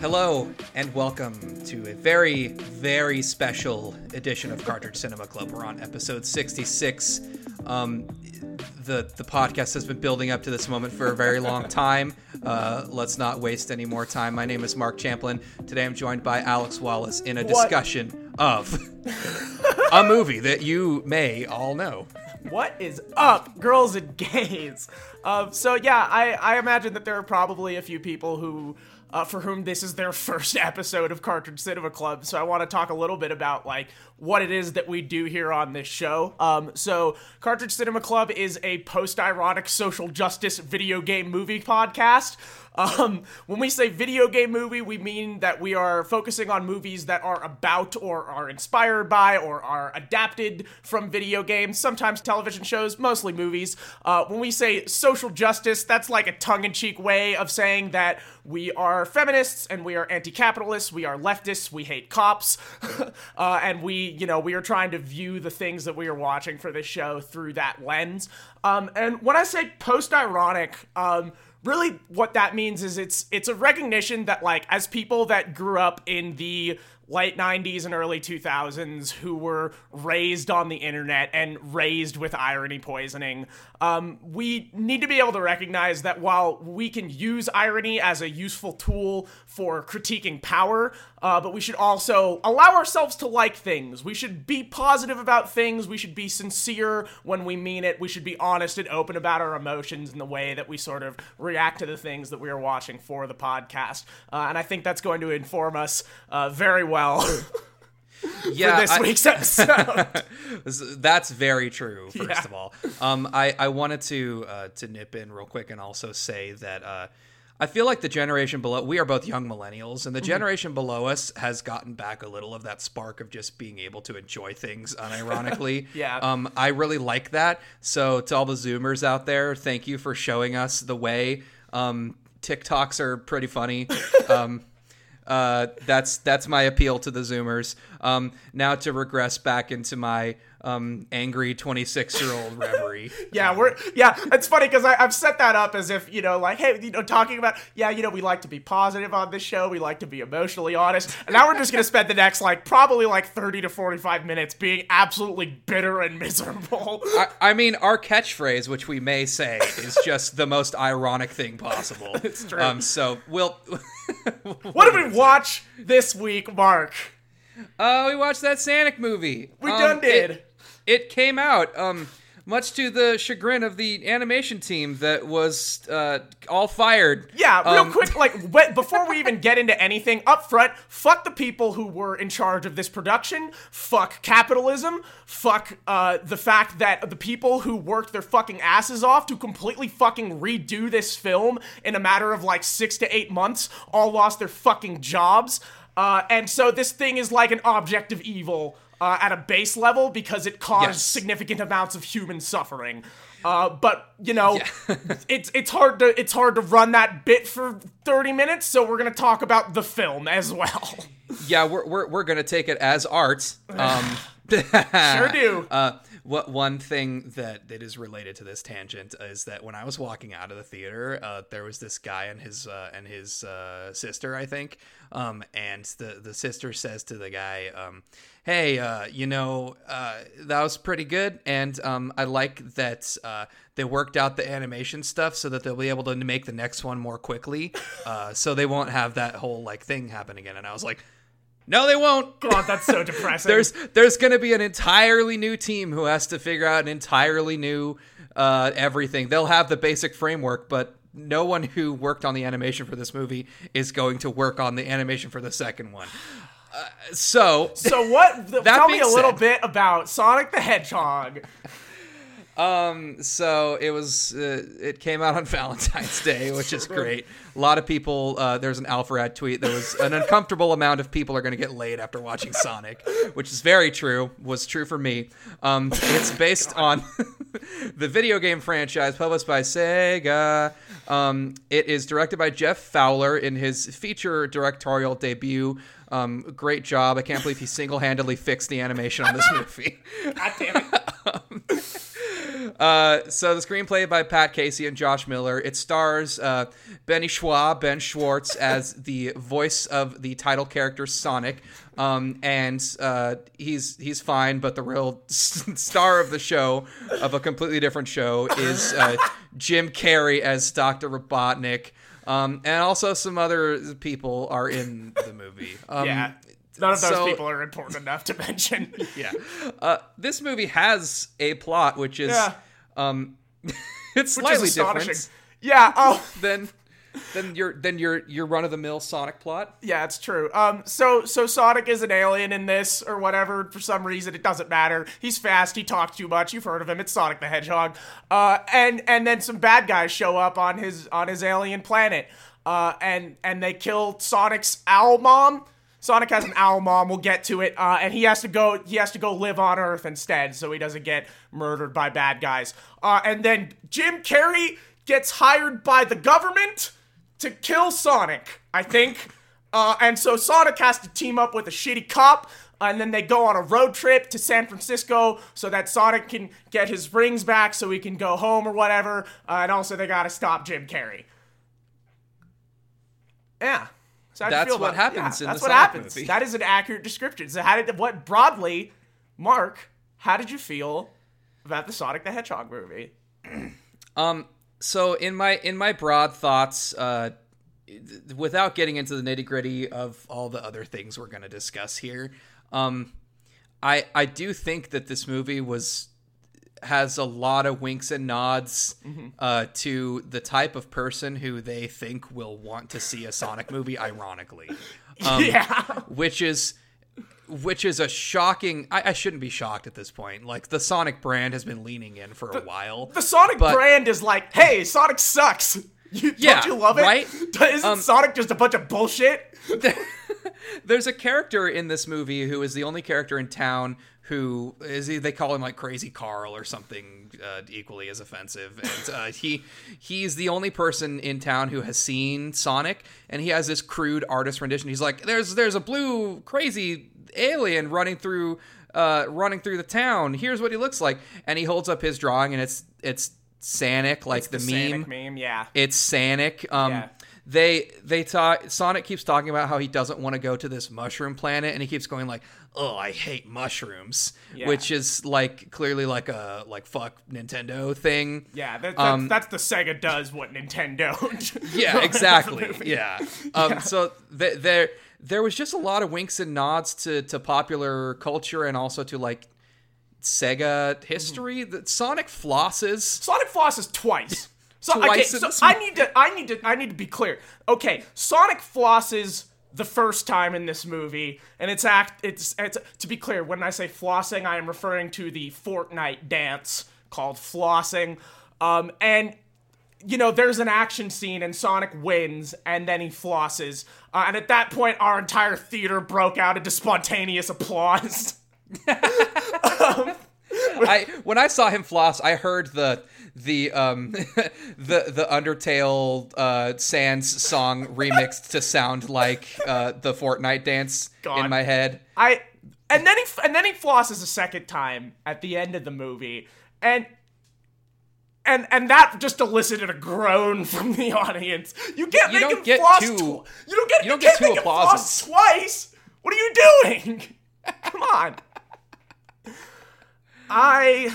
Hello and welcome to a very, very special edition of Cartridge Cinema Club. We're on episode 66. Um, the the podcast has been building up to this moment for a very long time. Uh, let's not waste any more time. My name is Mark Champlin. Today I'm joined by Alex Wallace in a What? discussion of a movie that you may all know. What is up, girls and gays? Um, so yeah, I, I imagine that there are probably a few people who, uh, for whom this is their first episode of Cartridge Cinema Club. So I want to talk a little bit about like what it is that we do here on this show. Um, so Cartridge Cinema Club is a post-ironic social justice video game movie podcast. Um, when we say video game movie, we mean that we are focusing on movies that are about or are inspired by or are adapted from video games, sometimes television shows, mostly movies. Uh, when we say social justice, that's like a tongue in cheek way of saying that we are feminists and we are anti capitalists, we are leftists, we hate cops, uh, and we, you know, we are trying to view the things that we are watching for this show through that lens. Um, and when I say post ironic, um, really what that means is it's it's a recognition that like as people that grew up in the late 90s and early 2000s who were raised on the internet and raised with irony poisoning. Um, we need to be able to recognize that while we can use irony as a useful tool for critiquing power uh, but we should also allow ourselves to like things. We should be positive about things. We should be sincere when we mean it. We should be honest and open about our emotions and the way that we sort of react to the things that we are watching for the podcast. Uh, and i think that's going to inform us uh, very well Yeah, for this I- week's episode That's very true. First Yeah. of all, um, I I wanted to uh, to nip in real quick and also say that uh, I feel like the generation below we are both young millennials, and the generation below us has gotten back a little of that spark of just being able to enjoy things unironically. Yeah. Um, I really like that. So to all the Zoomers out there, thank you for showing us the way. Um, TikToks are pretty funny. Um, uh, that's that's my appeal to the Zoomers. Um, now to regress back into my um, angry 26 year old reverie. yeah we're yeah it's funny because i've set that up as if you know like hey you know talking about yeah you know we like to be positive on this show we like to be emotionally honest and now we're just gonna spend the next like probably like 30 to 45 minutes being absolutely bitter and miserable I, I mean, our catchphrase, which we may say, is just the most ironic thing possible. It's true. Um, so we'll. what did we watch this week mark Oh, we watched that Sonic movie. we Um, done did It, it came out. Um, much to the chagrin of the animation team that was uh, all fired. Yeah, real Um, quick, like before we even get into anything up front, fuck the people who were in charge of this production. Fuck capitalism. Fuck uh, the fact that the people who worked their fucking asses off to completely fucking redo this film in a matter of like six to eight months all lost their fucking jobs. Uh, and so this thing is like an object of evil uh, at a base level because it caused Yes. significant amounts of human suffering. Uh, but you know, it's it's hard to it's hard to run that bit for thirty minutes, so we're gonna talk about the film as well. Yeah, we're we're, we're gonna take it as art. Um, sure do. Uh, what one thing that that is related to this tangent is that when I was walking out of the theater, uh, there was this guy and his uh, and his uh, sister, I think, um, and the the sister says to the guy, um, "Hey, uh, you know uh, that was pretty good, and um, I like that uh, they worked out the animation stuff so that they'll be able to make the next one more quickly, so they won't have that whole like thing happen again." And I was like. No, they won't. God, that's so depressing. There's there's going to be an entirely new team who has to figure out an entirely new uh, everything. They'll have the basic framework, but no one who worked on the animation for this movie is going to work on the animation for the second one. Uh, so so what? Tell me a little said- bit about Sonic the Hedgehog. So it was uh, it came out on Valentine's Day, which is great. A lot of people. Uh, there's an Alpharad tweet. There was an uncomfortable amount of people are going to get laid after watching Sonic, which is very true. Was true for me. Um, it's based on the video game franchise published by Sega. Um, it is directed by Jeff Fowler in his feature directorial debut. Um, great job! I can't believe he single-handedly fixed the animation on this movie. God damn it. Uh, so the screenplay by Pat Casey and Josh Miller. It stars uh, Benny Schwa, Ben Schwartz, as the voice of the title character Sonic, um, and uh, he's he's fine. But the real star of the show, of a completely different show, is uh, Jim Carrey as Doctor Robotnik. Um, and also some other people are in the movie. Um, yeah. None of those so- people are important enough to mention. yeah. Uh, this movie has a plot which is Yeah. um it's slightly different Yeah. Oh, than than your than your your run of the mill Sonic plot. yeah, it's true. Um, so so Sonic is an alien in this or whatever for some reason. It doesn't matter. He's fast. He talks too much. You've heard of him. It's Sonic the Hedgehog. Uh, and and then some bad guys show up on his on his alien planet. Uh, and and they kill Sonic's owl mom. Sonic has an owl mom. We'll get to it. Uh, and he has to go. He has to go live on Earth instead, so he doesn't get murdered by bad guys. Uh, and then Jim Carrey gets hired by the government to kill Sonic. I think. Uh, and so Sonic has to team up with a shitty cop. And then they go on a road trip to San Francisco so that Sonic can get his rings back so he can go home or whatever. Uh, and also, they gotta stop Jim Carrey. Yeah. So That's feel what about happens Yeah, in the that's what Sonic happens. movie. That is an accurate description. So how did what broadly, Mark? How did you feel about the Sonic the Hedgehog movie? Um so in my in my broad thoughts uh without getting into the nitty-gritty of all the other things we're going to discuss here um I I do think that this movie was has a lot of winks and nods uh, to the type of person who they think will want to see a Sonic movie. Ironically, um, yeah. which is which is a shocking. I, I shouldn't be shocked at this point. Like the Sonic brand has been leaning in for a while. The Sonic But- brand is like, hey, Sonic sucks. You, Yeah, don't you love it? right? Isn't Um, Sonic just a bunch of bullshit? There's a character in this movie who is the only character in town who is he, they call him like Crazy Carl or something uh, equally as offensive, and uh, he he's the only person in town who has seen Sonic, and he has this crude artist rendition. He's like, "There's there's a blue crazy alien running through." Uh, running through the town. Here's what he looks like, and he holds up his drawing, and it's it's Sanic, like the, meme. Sonic meme, yeah. It's Sanic. Um, Yeah. They they talk. Sonic keeps talking about how he doesn't want to go to this mushroom planet, and he keeps going like, "Oh, I hate mushrooms," Yeah. which is like clearly like a like fuck Nintendo thing. Yeah, that, that's, Um, that's the Sega does what Nintendo. Yeah, exactly. as a movie. Yeah. Um, So th- there there was just a lot of winks and nods to to popular culture and also to like Sega history. That Sonic flosses. Sonic flosses twice. So, okay, so I need to I need to I need to be clear. Okay, Sonic flosses the first time in this movie, and it's act it's it's to be clear, when I say flossing, I am referring to the Fortnite dance called flossing. Um and you know, there's an action scene and Sonic wins and then he flosses. Uh, and at that point, our entire theater broke out into spontaneous applause. um, I when I saw him floss, I heard the the um the the Undertale uh Sans song remixed to sound like uh the Fortnite dance God. in my head. I and then he and then he flosses a second time at the end of the movie, and and and that just elicited a groan from the audience. You can't You make don't him get floss. two- tw- you don't get. you don't can't get two applauses. twice. What are you doing? Come on. I.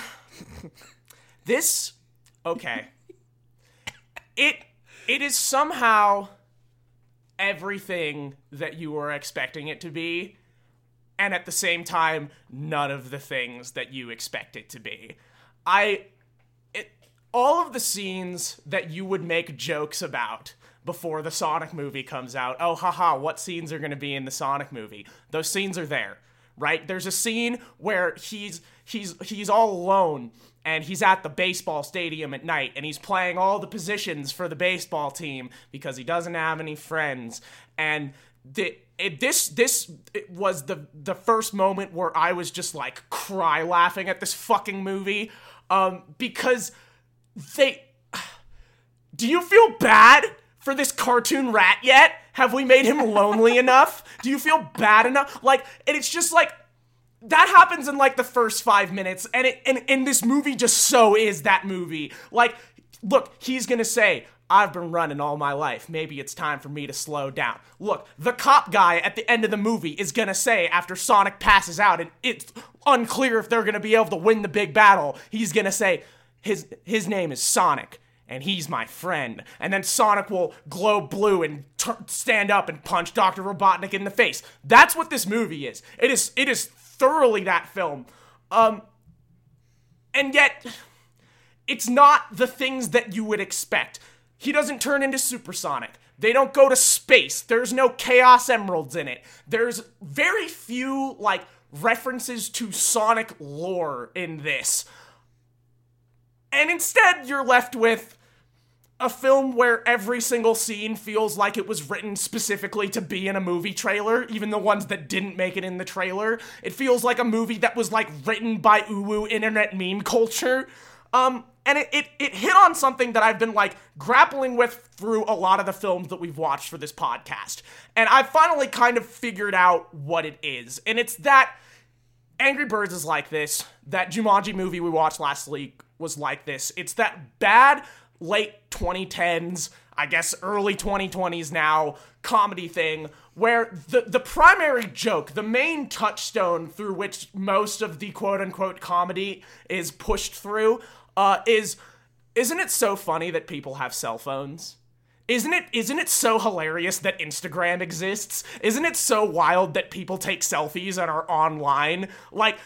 This. Okay. It it is somehow everything that you were expecting it to be and at the same time none of the things that you expect it to be. I it all of the scenes that you would make jokes about before the Sonic movie comes out. Oh haha, what scenes are going to be in the Sonic movie? Those scenes are there. Right? There's a scene where he's he's he's all alone and he's at the baseball stadium at night and he's playing all the positions for the baseball team because he doesn't have any friends and the it, this this was the the first moment where I was just like cry laughing at this fucking movie um because they do you feel bad for this cartoon rat yet? Have we made him lonely enough? Do you feel bad enough? Like, and it's just like that happens in like the first five minutes, and it and, and this movie just so is that movie. Like, look, he's gonna say, I've been running all my life. Maybe it's time for me to slow down. Look, the cop guy at the end of the movie is gonna say after Sonic passes out and it's unclear if they're gonna be able to win the big battle, he's gonna say his his name is Sonic and he's my friend. And then Sonic will glow blue and t- stand up and punch Dr. Robotnik in the face. That's what this movie is. It is it is thoroughly that film. Um and yet it's not the things that you would expect. He doesn't turn into Supersonic. They don't go to space. There's no Chaos Emeralds in it. There's very few, like, references to Sonic lore in this. And instead, you're left with a film where every single scene feels like it was written specifically to be in a movie trailer, even the ones that didn't make it in the trailer. It feels like a movie that was like written by uwu internet meme culture. Um, and it, it, it hit on something that I've been like grappling with through a lot of the films that we've watched for this podcast. And I finally kind of figured out what it is. And it's that Angry Birds is like this, that Jumanji movie we watched last week was like this. It's that bad late 2010s, I guess early 2020s now, comedy thing where the, the primary joke, the main touchstone through which most of the quote unquote comedy is pushed through, uh, is isn't it so funny that people have cell phones? Isn't it isn't it so hilarious that Instagram exists? Isn't it so wild that people take selfies and are online? Like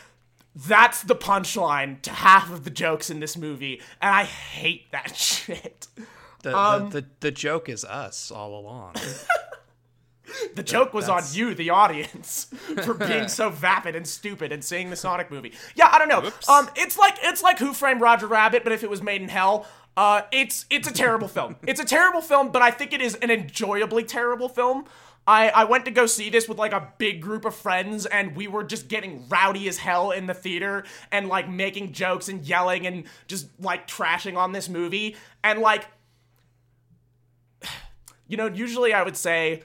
that's the punchline to half of the jokes in this movie, and I hate that shit. The, um, the, the, the joke is us all along. the joke was on you, the audience, for being so vapid and stupid and seeing the Sonic movie. Yeah, I don't know. Oops. Um, it's like it's like Who Framed Roger Rabbit, but if it was made in hell. Uh, it's it's a terrible film. It's a terrible film, but I think it is an enjoyably terrible film. I, I went to go see this with like a big group of friends and we were just getting rowdy as hell in the theater and like making jokes and yelling and just like trashing on this movie. And like, you know, usually I would say,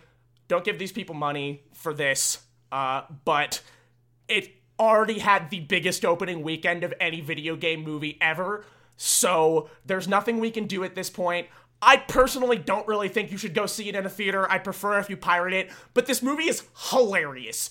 don't give these people money for this, uh, but it already had the biggest opening weekend of any video game movie ever. So there's nothing we can do at this point. I personally don't really think you should go see it in a theater. I prefer if you pirate it, but this movie is hilarious.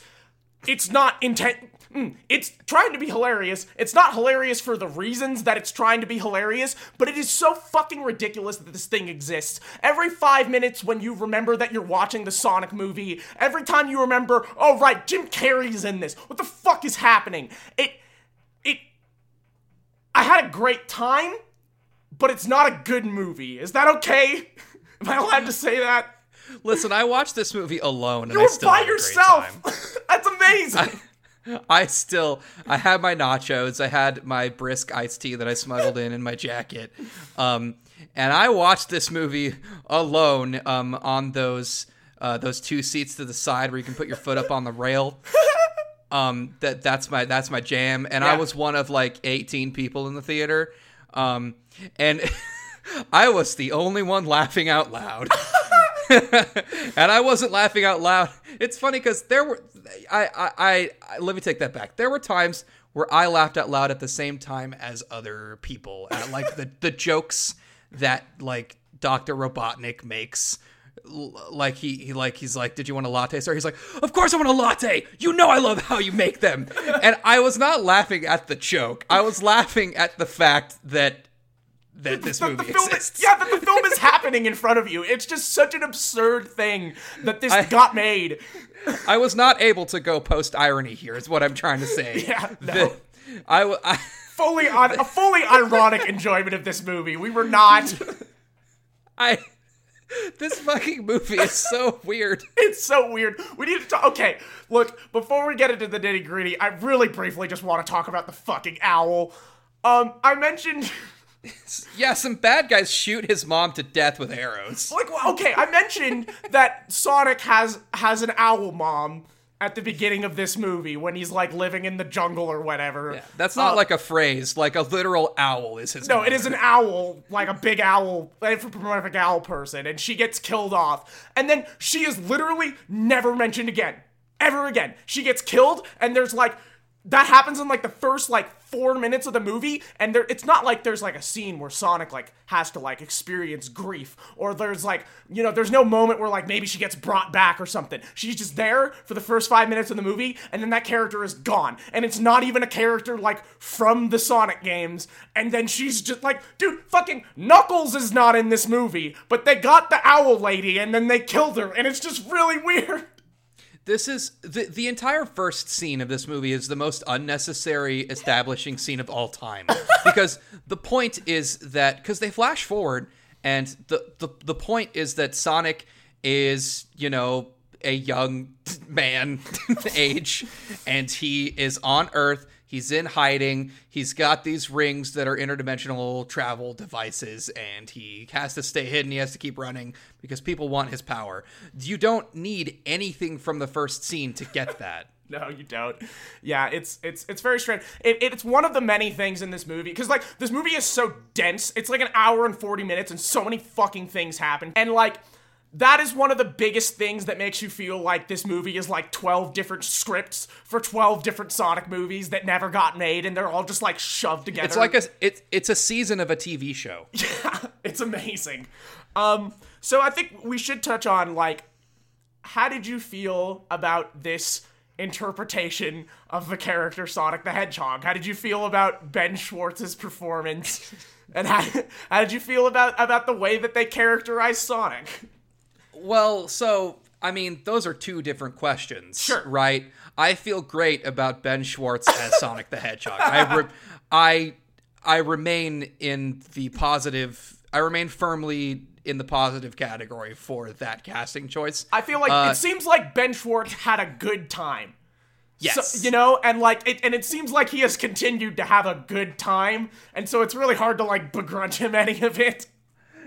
It's not intent. Mm, it's trying to be hilarious. It's not hilarious for the reasons that it's trying to be hilarious, but it is so fucking ridiculous that this thing exists. Every five minutes, when you remember that you're watching the Sonic movie, every time you remember, oh right, Jim Carrey's in this. What the fuck is happening? It, it. I had a great time but it's not a good movie. Is that okay? Am I allowed to say that? Listen, I watched this movie alone. You were by yourself. That's amazing. I, I, still, I had my nachos. I had my brisk iced tea that I smuggled in in my jacket. Um, and I watched this movie alone um, on those uh, those two seats to the side where you can put your foot up on the rail. Um, that that's my that's my jam. And yeah. I was one of like 18 people in the theater. Um, and I was the only one laughing out loud. and I wasn't laughing out loud. It's funny because there were, I, I, I, let me take that back. There were times where I laughed out loud at the same time as other people, at like the the jokes that like Doctor Robotnik makes. Like he, he like he's like, did you want a latte, sir? He's like, of course I want a latte. You know I love how you make them. and I was not laughing at the joke. I was laughing at the fact that that this the, movie the film exists. Is, yeah, that the film is happening in front of you. It's just such an absurd thing that this I, got made. I was not able to go post irony here. Is what I'm trying to say. Yeah, no. The, I, I fully on a fully ironic enjoyment of this movie. We were not. I. This fucking movie is so weird. It's so weird. We need to talk. Okay, look. Before we get into the nitty gritty, I really briefly just want to talk about the fucking owl. Um, I mentioned yeah, some bad guys shoot his mom to death with arrows. Like, okay, I mentioned that Sonic has has an owl mom at the beginning of this movie when he's like living in the jungle or whatever. Yeah, that's not uh, like a phrase. Like a literal owl is his. No, mother. it is an owl, like a big owl, anthropomorphic owl person, and she gets killed off, and then she is literally never mentioned again, ever again. She gets killed, and there's like that happens in like the first like four minutes of the movie and there it's not like there's like a scene where sonic like has to like experience grief or there's like you know there's no moment where like maybe she gets brought back or something. She's just there for the first five minutes of the movie and then that character is gone. And it's not even a character like from the sonic games and then she's just like dude fucking knuckles is not in this movie but they got the owl lady and then they killed her and it's just really weird This is the the entire first scene of this movie is the most unnecessary establishing scene of all time because the point is that because they flash forward and the, the the point is that Sonic is you know a young man age and he is on Earth. He's in hiding. He's got these rings that are interdimensional travel devices, and he has to stay hidden. He has to keep running because people want his power. You don't need anything from the first scene to get that. No, you don't. Yeah, it's it's it's very strange. It, it's one of the many things in this movie because like this movie is so dense. It's like an hour and forty minutes, and so many fucking things happen. And like that is one of the biggest things that makes you feel like this movie is like 12 different scripts for 12 different Sonic movies that never got made and they're all just like shoved together. It's like a it's it's a season of a TV show. Yeah, it's amazing. Um so I think we should touch on like how did you feel about this interpretation of the character Sonic the Hedgehog? How did you feel about Ben Schwartz's performance? and how, how did you feel about about the way that they characterized Sonic? Well, so I mean, those are two different questions, Sure. right? I feel great about Ben Schwartz as Sonic the Hedgehog. I, re- I, I remain in the positive. I remain firmly in the positive category for that casting choice. I feel like Uh, it seems like Ben Schwartz had a good time. yes, So, you know, and like it, and it seems like he has continued to have a good time, and so it's really hard to like begrudge him any of it.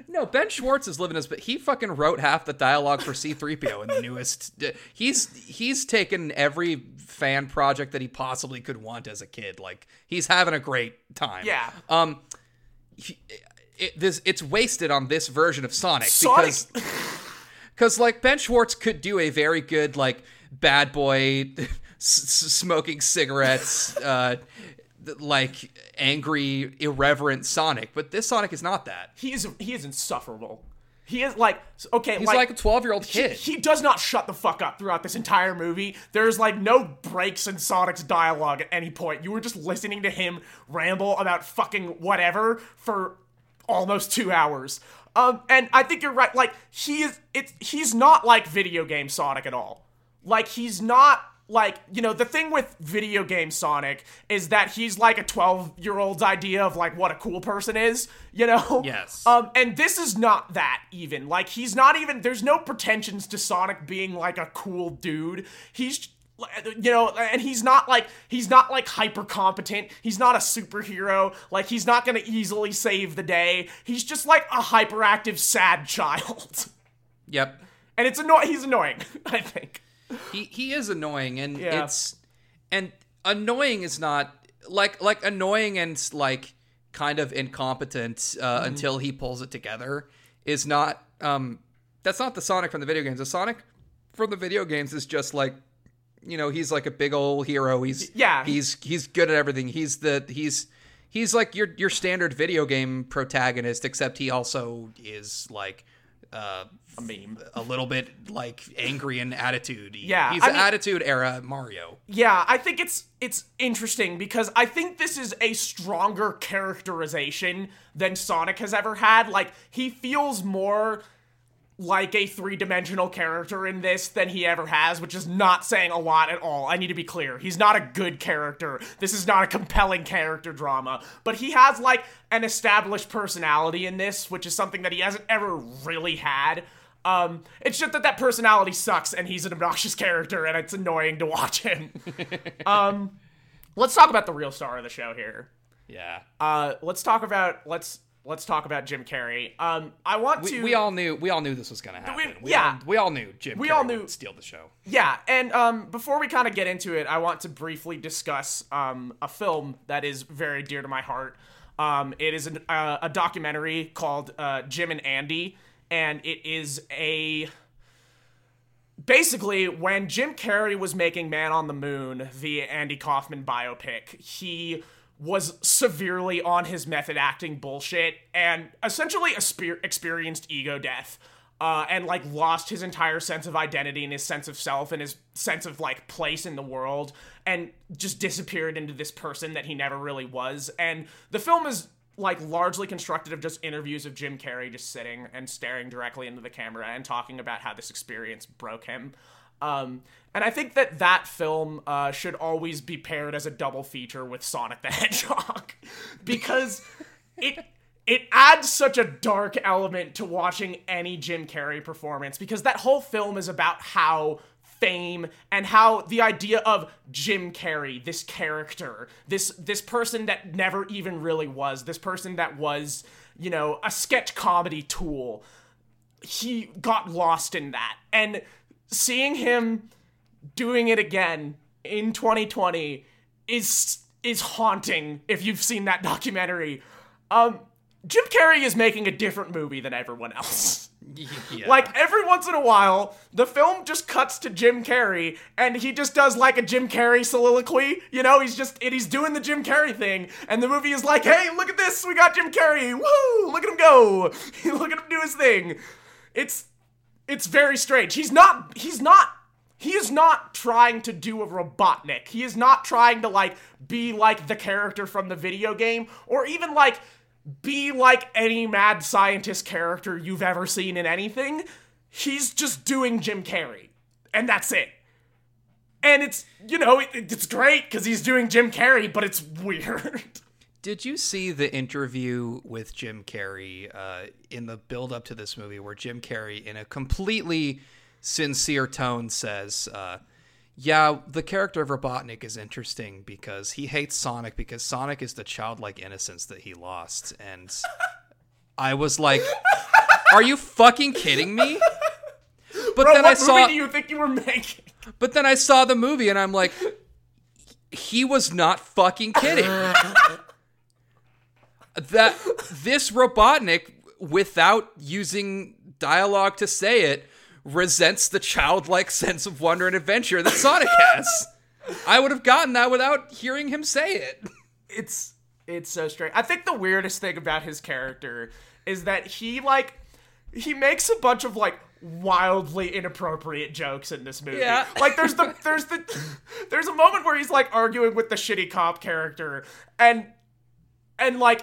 No, Ben Schwartz is living his. But he fucking wrote half the dialogue for C-3PO in the newest. He's he's taken every fan project that he possibly could want as a kid. Like he's having a great time. Yeah. Um. he- it, this it's wasted on this version of Sonic, Sonic- because because like Ben Schwartz could do a very good like bad boy s- smoking cigarettes uh like angry irreverent Sonic, but this Sonic is not that. He is he is insufferable. He is like okay, He's like, a 12 year old he, kid. he does not shut the fuck up throughout this entire movie. There's like no breaks in Sonic's dialogue at any point. You were just listening to him ramble about fucking whatever for almost two hours. Um, and I think you're right. Like he is, it's he's not like video game Sonic at all. Like he's not like you know the thing with video game Sonic is that he's like a 12 year old's idea of like what a cool person is. You know. Yes. Um, and this is not that even. Like he's not even. There's no pretensions to Sonic being like a cool dude. He's you know and he's not like he's not like hyper competent he's not a superhero like he's not gonna easily save the day he's just like a hyperactive sad child Yep. and it's annoying he's annoying i think He he is annoying and Yeah. it's and annoying is not like like annoying and like kind of incompetent uh, Mm-hmm. until he pulls it together is not um that's not the Sonic from the video games. The Sonic from the video games is just like you know, he's like a big old hero. He's Yeah. he's he's good at everything. He's the he's he's like your your standard video game protagonist except he also is like uh a meme a little bit like angry in attitude. Yeah, he's I mean- attitude era Mario. yeah i think it's it's interesting because i think this is a stronger characterization than sonic has ever had like he feels more like a three-dimensional character in this than he ever has which is not saying a lot at all. I need to be clear. He's not a good character. This is not a compelling character drama. But he has like an established personality in this which is something that he hasn't ever really had. Um, it's just that that personality sucks and he's an obnoxious character and it's annoying to watch him. um, let's talk about the real star of the show here. Yeah, Uh, let's talk about let's let's talk about Jim Carrey. Um, I want we, to we all knew we all knew this was gonna happen. We, yeah. all, we all knew Jim. We Carrey all would knew- steal the show. Yeah, and um, before we kind of get into it, I want to briefly discuss um, a film that is very dear to my heart. Um, it is an, uh, a documentary called uh, Jim and Andy, and it is a basically, when Jim Carrey was making Man on the Moon, the Andy Kaufman biopic, he was severely on his method acting bullshit and essentially aspe- experienced ego death. Uh, and like lost his entire sense of identity and his sense of self and his sense of like place in the world and just disappeared into this person that he never really was. And the film is like largely constructed of just interviews of Jim Carrey just sitting and staring directly into the camera and talking about how this experience broke him. Um, and I think that that film uh, should always be paired as a double feature with Sonic the Hedgehog because it it adds such a dark element to watching any Jim Carrey performance because that whole film is about how fame and how the idea of Jim Carrey, this character, this this person that never even really was, this person that was, you know, a sketch comedy tool, he got lost in that. And seeing him doing it again in 2020 is is haunting if you've seen that documentary. Um Jim Carrey is making a different movie than everyone else. Yeah. Like every once in a while, the film just cuts to Jim Carrey and he just does like a Jim Carrey soliloquy. You know, he's just he's doing the Jim Carrey thing, and the movie is like, "Hey, look at this! We got Jim Carrey! Woo! Look at him go! look at him do his thing." It's it's very strange. He's not he's not he is not trying to do a Robotnik. He is not trying to like be like the character from the video game or even like be like any mad scientist character you've ever seen in anything. He's just doing Jim Carrey. And that's it. And it's, you know, it, it's great because he's doing Jim Carrey, but it's weird. Did you see the interview with Jim Carrey uh, in the build up to this movie where Jim Carrey, in a completely sincere tone, says, uh, Yeah, the character of Robotnik is interesting because he hates Sonic because Sonic is the childlike innocence that he lost. And I was like, Are you fucking kidding me? But Bro, then what I saw movie do you think you were making? but then I saw the movie and I'm like, he was not fucking kidding. that this Robotnik, without using dialogue to say it, resents the childlike sense of wonder and adventure that Sonic has. I would have gotten that without hearing him say it. it's it's so strange. I think the weirdest thing about his character is that he like he makes a bunch of like wildly inappropriate jokes in this movie. Yeah. Like there's the there's the there's a moment where he's like arguing with the shitty cop character and and like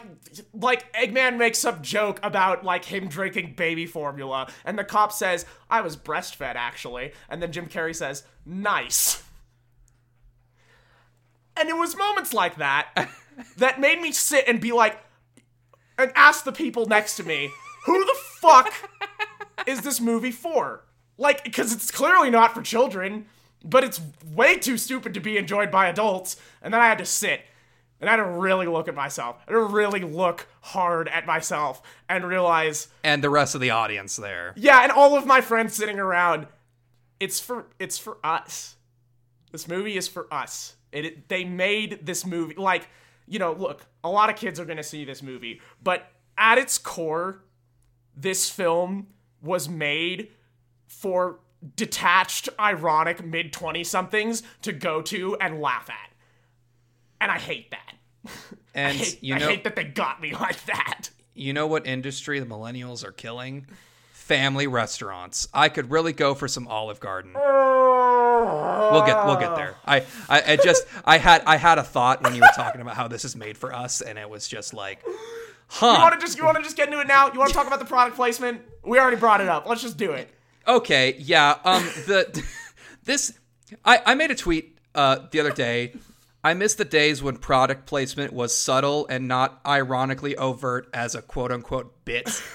like Eggman makes some joke about like him drinking baby formula and the cop says, "I was breastfed actually." And then Jim Carrey says, "Nice." And it was moments like that that made me sit and be like, and ask the people next to me, who the fuck is this movie for? Like, because it's clearly not for children, but it's way too stupid to be enjoyed by adults. And then I had to sit and I had to really look at myself. I had to really look hard at myself and realize, And the rest of the audience there. yeah, and all of my friends sitting around, it's for it's for us. This movie is for us. It, it they made this movie like you know look a lot of kids are gonna see this movie but at its core this film was made for detached ironic mid 20 somethings to go to and laugh at and i hate that And I, hate, you I hate that they got me like that you know what industry the millennials are killing? Family restaurants. I could really go for some Olive Garden. We'll get we'll get there. I, I I just I had I had a thought when you were talking about how this is made for us, and it was just like, huh? you want to just you want to just get into it now you want to talk about the product placement we already brought it up let's just do it Okay, yeah. Um, the this I I made a tweet uh the other day. I miss the days when product placement was subtle and not ironically overt as a quote unquote bit.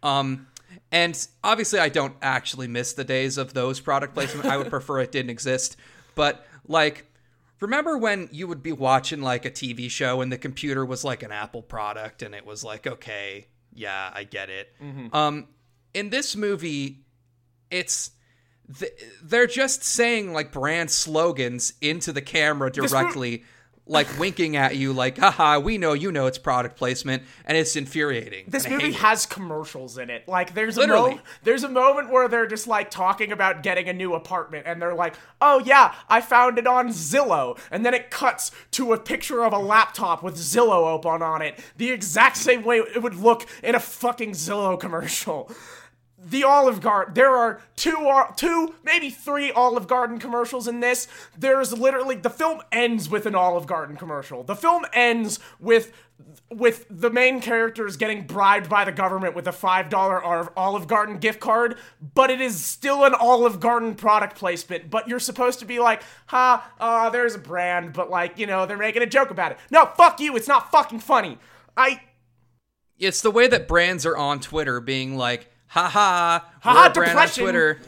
Um, and obviously, I don't actually miss the days of those product placement. I would prefer it didn't exist. But like, remember when you would be watching like a TV show and the computer was like an Apple product, and it was like, okay, yeah, I get it. Um, in this movie, it's they're just saying like brand slogans into the camera directly like winking at you, like, haha, we know you know it's product placement, and it's infuriating. This movie hate it. has commercials in it. Like there's a mo- there's a moment where they're just like talking about getting a new apartment and they're like, "Oh yeah, I found it on Zillow." And then it cuts to a picture of a laptop with Zillow open on it, the exact same way it would look in a fucking Zillow commercial. The Olive Garden. There are two, two, maybe three Olive Garden commercials in this. There's literally the film ends with an Olive Garden commercial. The film ends with with the main characters getting bribed by the government with a five dollar Olive Garden gift card, but it is still an Olive Garden product placement. But you're supposed to be like, ha, uh, there's a brand, but like, you know, they're making a joke about it. No, fuck you. It's not fucking funny. I It's the way that brands are on Twitter being like, haha, Haha, we're on depression. Twitter.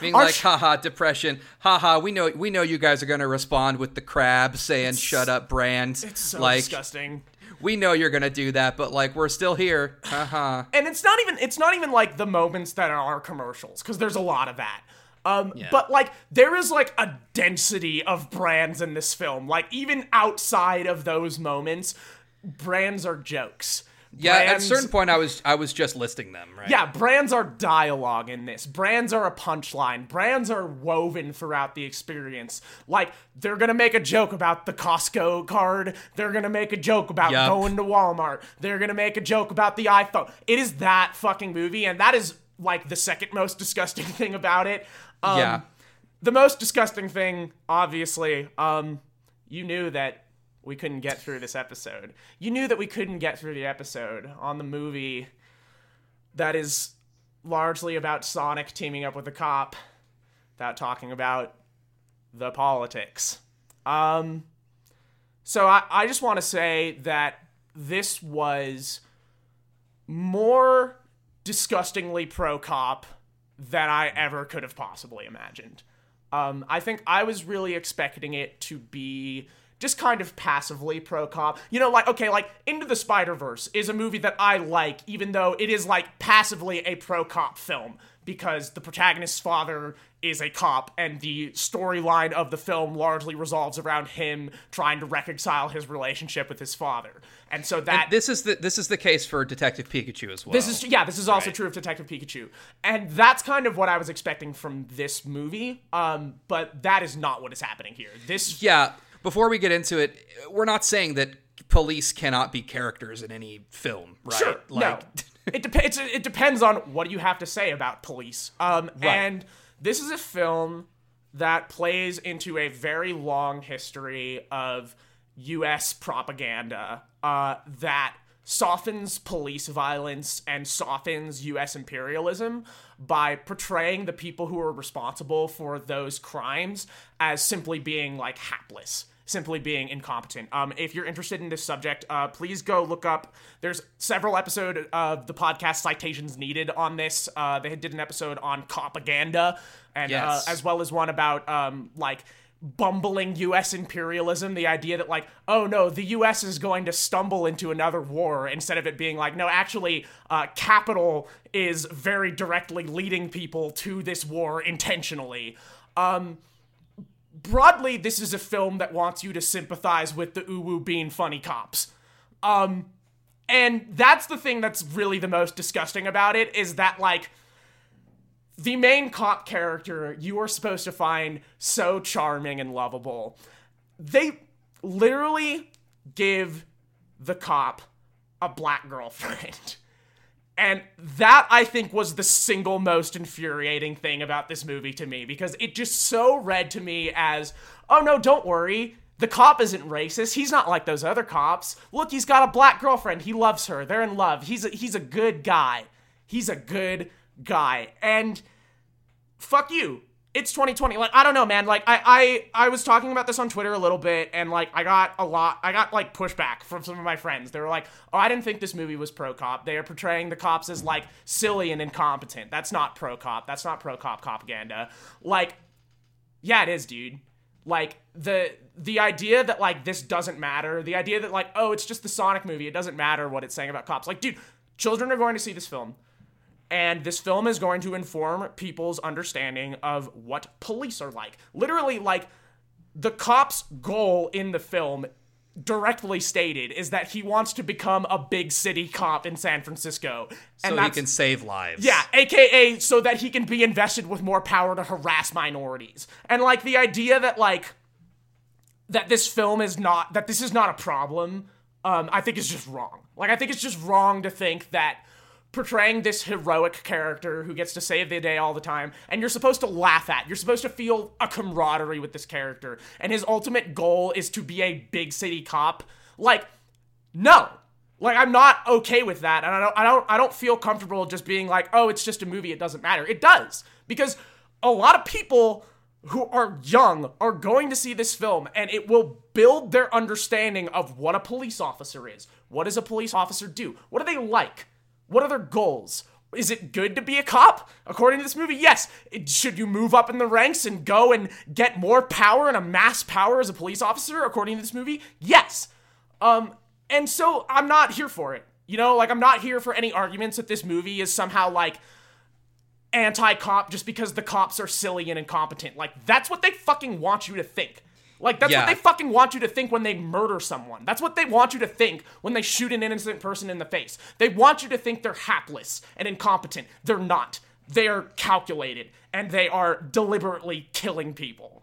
Being Our like, sh- haha, depression. Haha, we know we know you guys are gonna respond with the crab saying shut up brand. it's so like disgusting. we know you're gonna do that, but like we're still here. Haha. and it's not even it's not even like the moments that are commercials because there's a lot of that um but like there is like a density of brands in this film like even outside of those moments brands are jokes Yeah, at a certain point I was I was just listing them, right? yeah, brands are dialogue in this. Brands are a punchline. Brands are woven throughout the experience. Like, they're gonna make a joke about the Costco card. They're gonna make a joke about Yup. going to Walmart. They're gonna make a joke about the iPhone. It is that fucking movie, and that is like the second most disgusting thing about it. Um, Yeah. The most disgusting thing, obviously, um, you knew that we couldn't get through this episode. You knew that we couldn't get through the episode on the movie that is largely about Sonic teaming up with a cop without talking about the politics. Um, so I, I just want to say that this was more disgustingly pro cop than I ever could have possibly imagined. Um, I think I was really expecting it to be just kind of passively pro cop. You know, like, okay, like Into the Spider Verse is a movie that I like, even though it is like passively a pro cop film because the protagonist's father is a cop and the storyline of the film largely revolves around him trying to reconcile his relationship with his father. And so that This is the this is the case for Detective Pikachu as well. this is yeah, this is also Right. true of Detective Pikachu, and that's kind of what I was expecting from this movie. Um, but that is not what is happening here. This Yeah, before we get into it, we're not saying that police cannot be characters in any film, right? sure no, it depends. It depends on what you have to say about police. Um, and this is a film that plays into a very long history of U.S. propaganda uh, that softens police violence and softens U.S. imperialism by portraying the people who are responsible for those crimes as simply being like hapless simply being incompetent. Um, if you're interested in this subject, uh, please go look up. There's several episode of the podcast citations needed on this. Uh, they did an episode on propaganda, and Yes. uh, as well as one about um, like bumbling U.S. imperialism. The idea that like, oh no, the U.S. is going to stumble into another war instead of it being like, no, actually, uh, capital is very directly leading people to this war intentionally. Um, broadly, this is a film that wants you to sympathize with the uwu being funny cops. Um, and that's the thing that's really the most disgusting about it is that like the main cop character you are supposed to find so charming and lovable. They literally give the cop a black girlfriend. And that I think was the single most infuriating thing about this movie to me because it just so read to me as, oh no, don't worry. The cop isn't racist. He's not like those other cops. Look, he's got a black girlfriend. He loves her. They're in love. He's a, he's a good guy. He's a good guy. And fuck you. It's 2020. Like I don't know, man. Like I I I was talking about this on Twitter a little bit and like I got a lot I got like pushback from some of my friends. They were like, "Oh, I didn't think this movie was pro cop. They are portraying the cops as like silly and incompetent. That's not pro cop. That's not pro cop propaganda." Like yeah, it is, dude. Like the the idea that like this doesn't matter, the idea that like oh, it's just the Sonic movie, it doesn't matter what it's saying about cops. Like dude, children are going to see this film. And this film is going to inform people's understanding of what police are like. Literally, like, the cop's goal in the film directly stated is that he wants to become a big city cop in San Francisco. so he can save lives. yeah, aka so that he can be invested with more power to harass minorities. And like the idea that like that this film is not that this is not a problem, um, I think is just wrong. Like I think it's just wrong to think that portraying this heroic character who gets to save the day all the time and you're supposed to laugh at you're supposed to feel a camaraderie with this character and his ultimate goal is to be a big city cop. Like no. Like i'm not okay with that and i don't i don't i don't feel comfortable just being like oh it's just a movie it doesn't matter. It does because a lot of people who are young are going to see this film and it will build their understanding of what a police officer is. What does a police officer do? What do they like what are their goals is it good to be a cop? According to this movie, yes. It- should you move up in the ranks and go and get more power and amass power as a police officer? According to this movie, yes. Um, and so I'm not here for it. You know, like I'm not here for any arguments that this movie is somehow like anti-cop just because the cops are silly and incompetent. Like that's what they fucking want you to think. Like that's Yeah. what they fucking want you to think when they murder someone. That's what they want you to think when they shoot an innocent person in the face. They want you to think they're hapless and incompetent. They're not. They are calculated and they are deliberately killing people.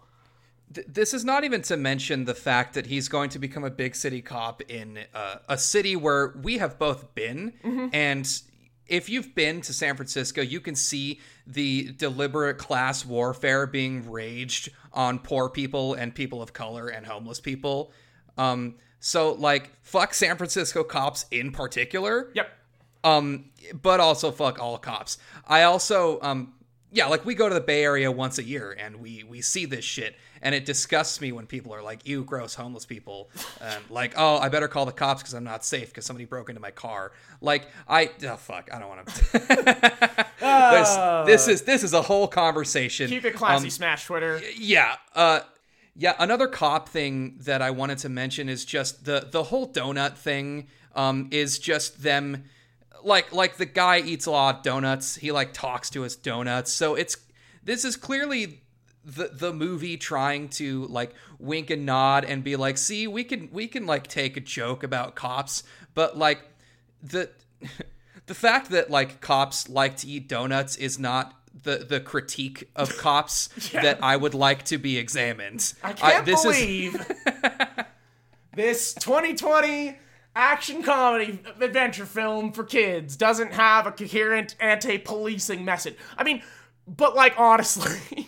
Th- this is not even to mention the fact that he's going to become a big city cop in uh, a city where we have both been and if you've been to San Francisco, you can see the deliberate class warfare being raged on poor people and people of color and homeless people. Um, so, like, fuck San Francisco cops in particular. Yep. Um, but also fuck all cops. I also, um, yeah, like we go to the Bay Area once a year and we we see this shit, and it disgusts me when people are like, "Ew, gross, homeless people." Um, like, oh, I better call the cops because I'm not safe because somebody broke into my car. Like, I oh fuck, I don't want to. this is this is a whole conversation. Keep it classy, Um, smash Twitter. yeah uh yeah another cop thing that i wanted to mention is just the the whole donut thing um is just them like like the guy eats a lot of donuts. He like talks to his donuts. So it's this is clearly the the movie trying to like wink and nod and be like see we can we can like take a joke about cops. But like the the fact that like cops like to eat donuts is not the the critique of cops that I would like to be examined. I can't this is believe this 2020 action comedy adventure film for kids doesn't have a coherent anti-policing message. I mean, but like honestly,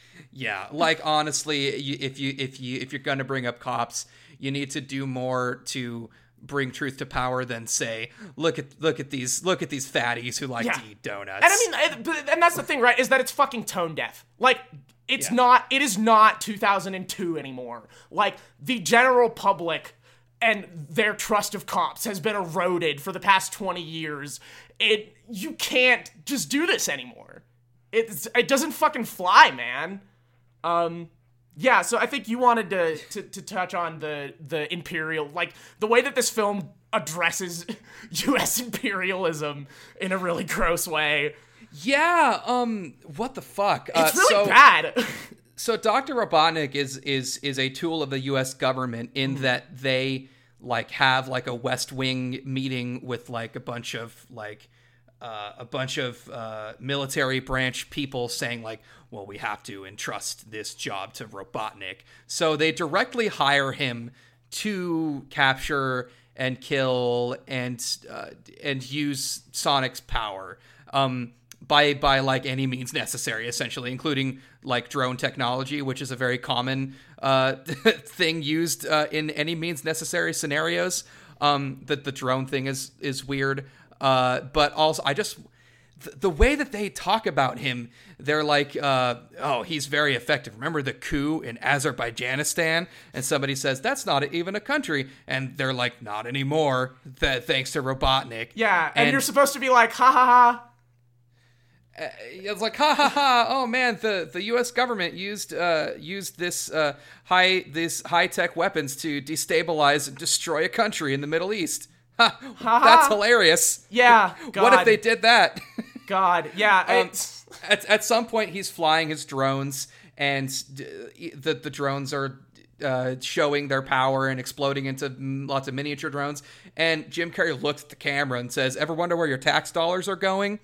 yeah, like honestly, if you if you if you're gonna bring up cops, you need to do more to bring truth to power than say look at look at these look at these fatties who like Yeah. to eat donuts. and I mean, and that's the thing, right? Is that it's fucking tone deaf. Like, it's Yeah. not. It is not 2002 anymore. Like the general public and their trust of cops has been eroded for the past 20 years. It you can't just do this anymore. It's it doesn't fucking fly, man. Um yeah, so I think you wanted to, to to touch on the the imperial like the way that this film addresses US imperialism in a really gross way. yeah, um, what the fuck? Uh, It's really so, bad. So Dr. Robotnik is is is a tool of the U.S. government in that they like have like a West Wing meeting with like a bunch of like uh, a bunch of uh, military branch people saying like, well, we have to entrust this job to Robotnik. So they directly hire him to capture and kill and uh, and use Sonic's power. Um, by by like any means necessary essentially including like drone technology which is a very common uh, thing used uh, in any means necessary scenarios. Um, that the drone thing is is weird. Uh, but also i just the way that they talk about him they're like uh, oh he's very effective. Remember the coup in azerbaijanistan? And somebody says that's not even a country. And they're like not anymore th- thanks to robotnik. Yeah, and, you're supposed to be like, ha ha ha. It's like ha ha ha oh man the the US government used uh used this uh high this high tech weapons to destabilize and destroy a country in the Middle East ha, ha! that's hilarious Yeah, God, what if they did that God, yeah, Um, at, at some point he's flying his drones and the the drones are uh, showing their power and exploding into lots of miniature drones. And Jim Carrey looks at the camera and says, "Ever wonder where your tax dollars are going?"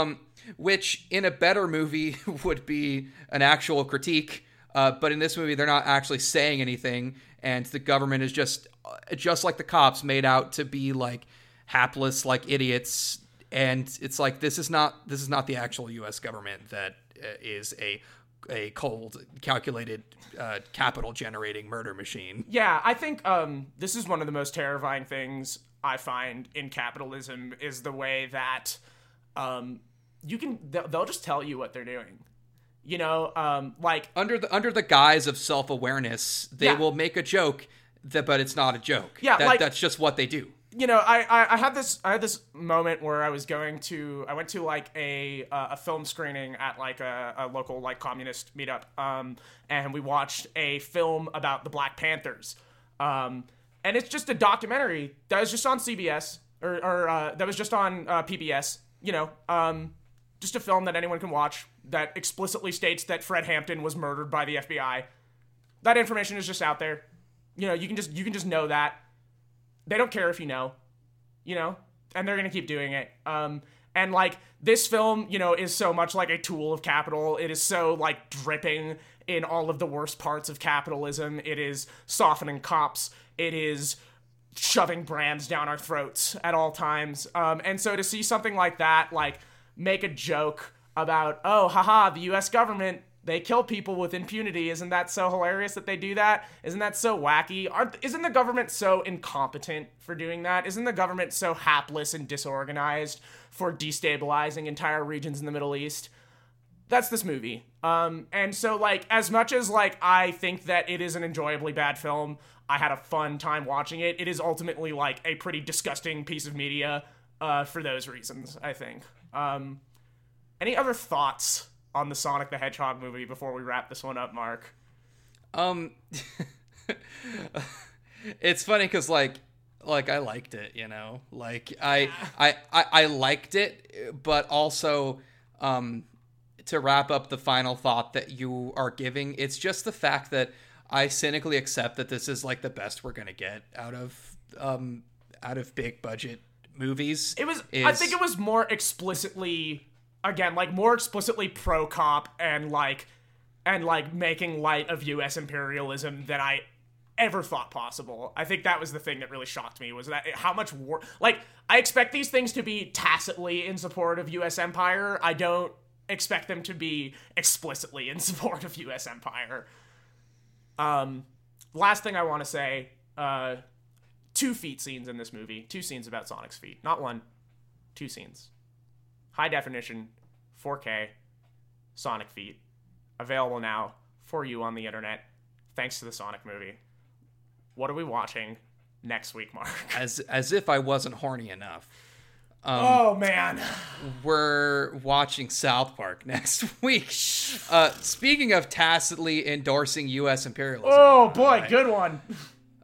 Um, which in a better movie would be an actual critique. Uh, but in this movie, they're not actually saying anything, and the government is just, uh, just like the cops, made out to be like hapless, like idiots. And it's like this is not this is not the actual U.S. government that uh, is a a cold, calculated, uh, capital generating murder machine. Yeah, I think um, this is one of the most terrifying things I find in capitalism is the way that um, you can they'll, they'll just tell you what they're doing. You know, um, like under the under the guise of self awareness, they Yeah. will make a joke that, but it's not a joke. Yeah, That- like- that's just what they do. you know, I, I I had this I had this moment where I was going to I went to like a uh, a film screening at like a, a local like communist meetup, um, and we watched a film about the Black Panthers, um, and it's just a documentary that was just on CBS or or uh, that was just on uh, PBS, you know, um, just a film that anyone can watch that explicitly states that Fred Hampton was murdered by the FBI. That information is just out there. You know, you can just you can just know that they don't care if you know, you know, and they're gonna keep doing it. Um, and like this film, you know, is so much like a tool of capital. It is so like dripping in all of the worst parts of capitalism. It is softening cops. It is shoving brands down our throats at all times. Um, and so to see something like that, like make a joke about, oh, haha, the U.S. government they kill people with impunity. Isn't that so hilarious that they do that? Isn't that so wacky? Aren't, isn't the government so incompetent for doing that? Isn't the government so hapless and disorganized for destabilizing entire regions in the Middle East? That's this movie. Um, and so like as much as like I think that it is an enjoyably bad film, I had a fun time watching it. It is ultimately like a pretty disgusting piece of media uh, for those reasons. I think. Um, any other thoughts on the Sonic the Hedgehog movie before we wrap this one up, Mark? Um, it's funny because like like I liked it, you know, like I I I, I liked it, but also um to wrap up the final thought that you are giving, it's just the fact that I cynically accept that this is like the best we're gonna get out of um out of big budget movies. It was. I think it was more explicitly, again, like more explicitly pro cop and like, and like making light of U.S. imperialism than I ever thought possible. I think that was the thing that really shocked me was that how much war. Like, I expect these things to be tacitly in support of U.S. empire. I don't expect them to be explicitly in support of U.S. empire. Um, last thing I want to say. Uh, two feet scenes in this movie. Two scenes about Sonic's feet. Not one, two scenes. High definition, 4K, Sonic feet. Available now for you on the internet, thanks to the Sonic movie. What are we watching next week, Mark? as as if I wasn't horny enough. Oh, man. we're watching South Park next week. Uh, speaking of tacitly endorsing U.S. imperialism, Oh, boy, good one.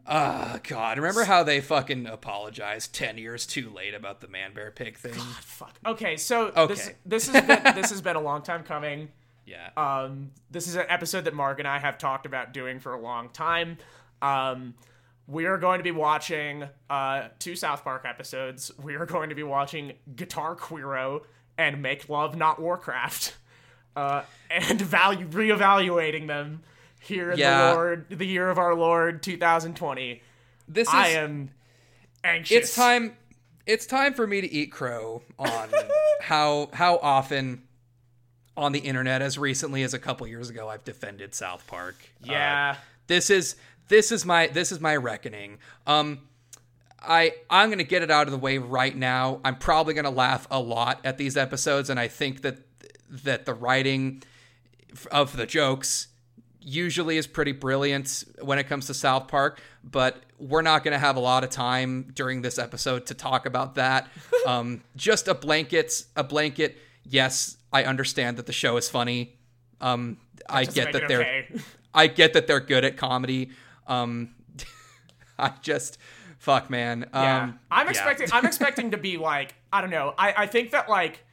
oh god, remember how they fucking apologized ten years too late about the man bear pig thing? God, Fuck. Okay, so this, this, has been, this has been a long time coming. Yeah, Um, this is an episode that Mark and I have talked about doing for a long time. Um, we are going to be watching uh, two South Park episodes. We are going to be watching Guitar Queer-O and Make Love Not Warcraft, uh, and value reevaluating them here in Yeah. the Lord, the year of our Lord 2020. this is I am anxious. it's time. It's time for me to eat crow on how how often on the internet, as recently as a couple years ago, I've defended South Park. Uh, Yeah. this is this is my this is my reckoning. Um, I I'm gonna get it out of the way right now. I'm probably gonna laugh a lot at these episodes, and I think that that the writing of the jokes usually is pretty brilliant when it comes to South Park, but we're not going to have a lot of time during this episode to talk about that. um, just a blanket, a blanket. Yes, I understand that the show is funny. Um, I get that they're, okay. I get that they're good at comedy. Um, I just, fuck, man. Um, Yeah. I'm yeah. expecting I'm expecting to be like, I don't know. I, I think that like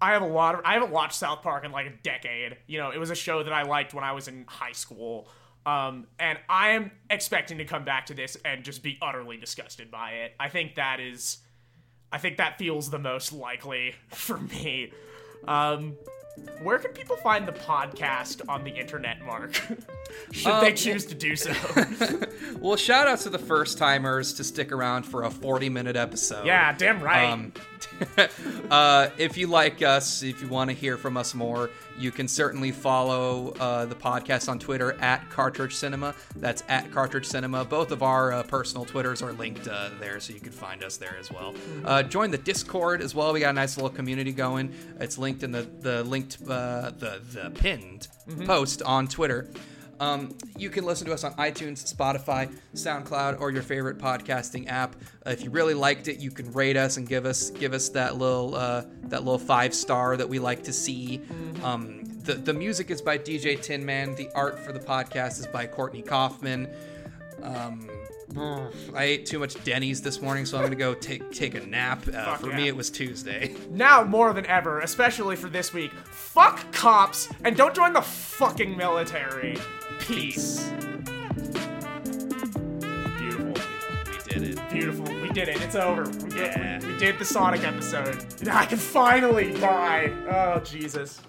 I have a lot of I haven't watched South Park in like a decade. You know, it was a show that I liked when I was in high school. Um, and I am expecting to come back to this and just be utterly disgusted by it. I think that is, I think that feels the most likely for me. Um, where can people find the podcast on the internet, Mark? Should Um, they choose to do so? Well, shout out to the first timers to stick around for a 40 minute episode. yeah, damn right. Um, uh, if you like us, if you want to hear from us more, you can certainly follow uh, the podcast on Twitter at Cartridge Cinema. That's at Cartridge Cinema. Both of our uh, personal Twitters are linked uh, there, so you can find us there as well. Uh, join the Discord as well. We got a nice little community going. It's linked in the the linked uh, the the pinned post on Twitter. Um, you can listen to us on iTunes, Spotify, SoundCloud, or your favorite podcasting app. Uh, if you really liked it, you can rate us and give us give us that little uh, that little five star that we like to see. Um, the the music is by DJ Tin Man. The art for the podcast is by Courtney Kaufman. Um, I ate too much Denny's this morning, so I'm gonna go take take a nap. Uh, for yeah. me, it was Tuesday. now more than ever, especially for this week, fuck cops and don't join the fucking military. Peace. Beautiful. we did it. Beautiful. We did it. It's over. We did, Yeah. we did the Sonic episode. I can finally die. Oh, Jesus.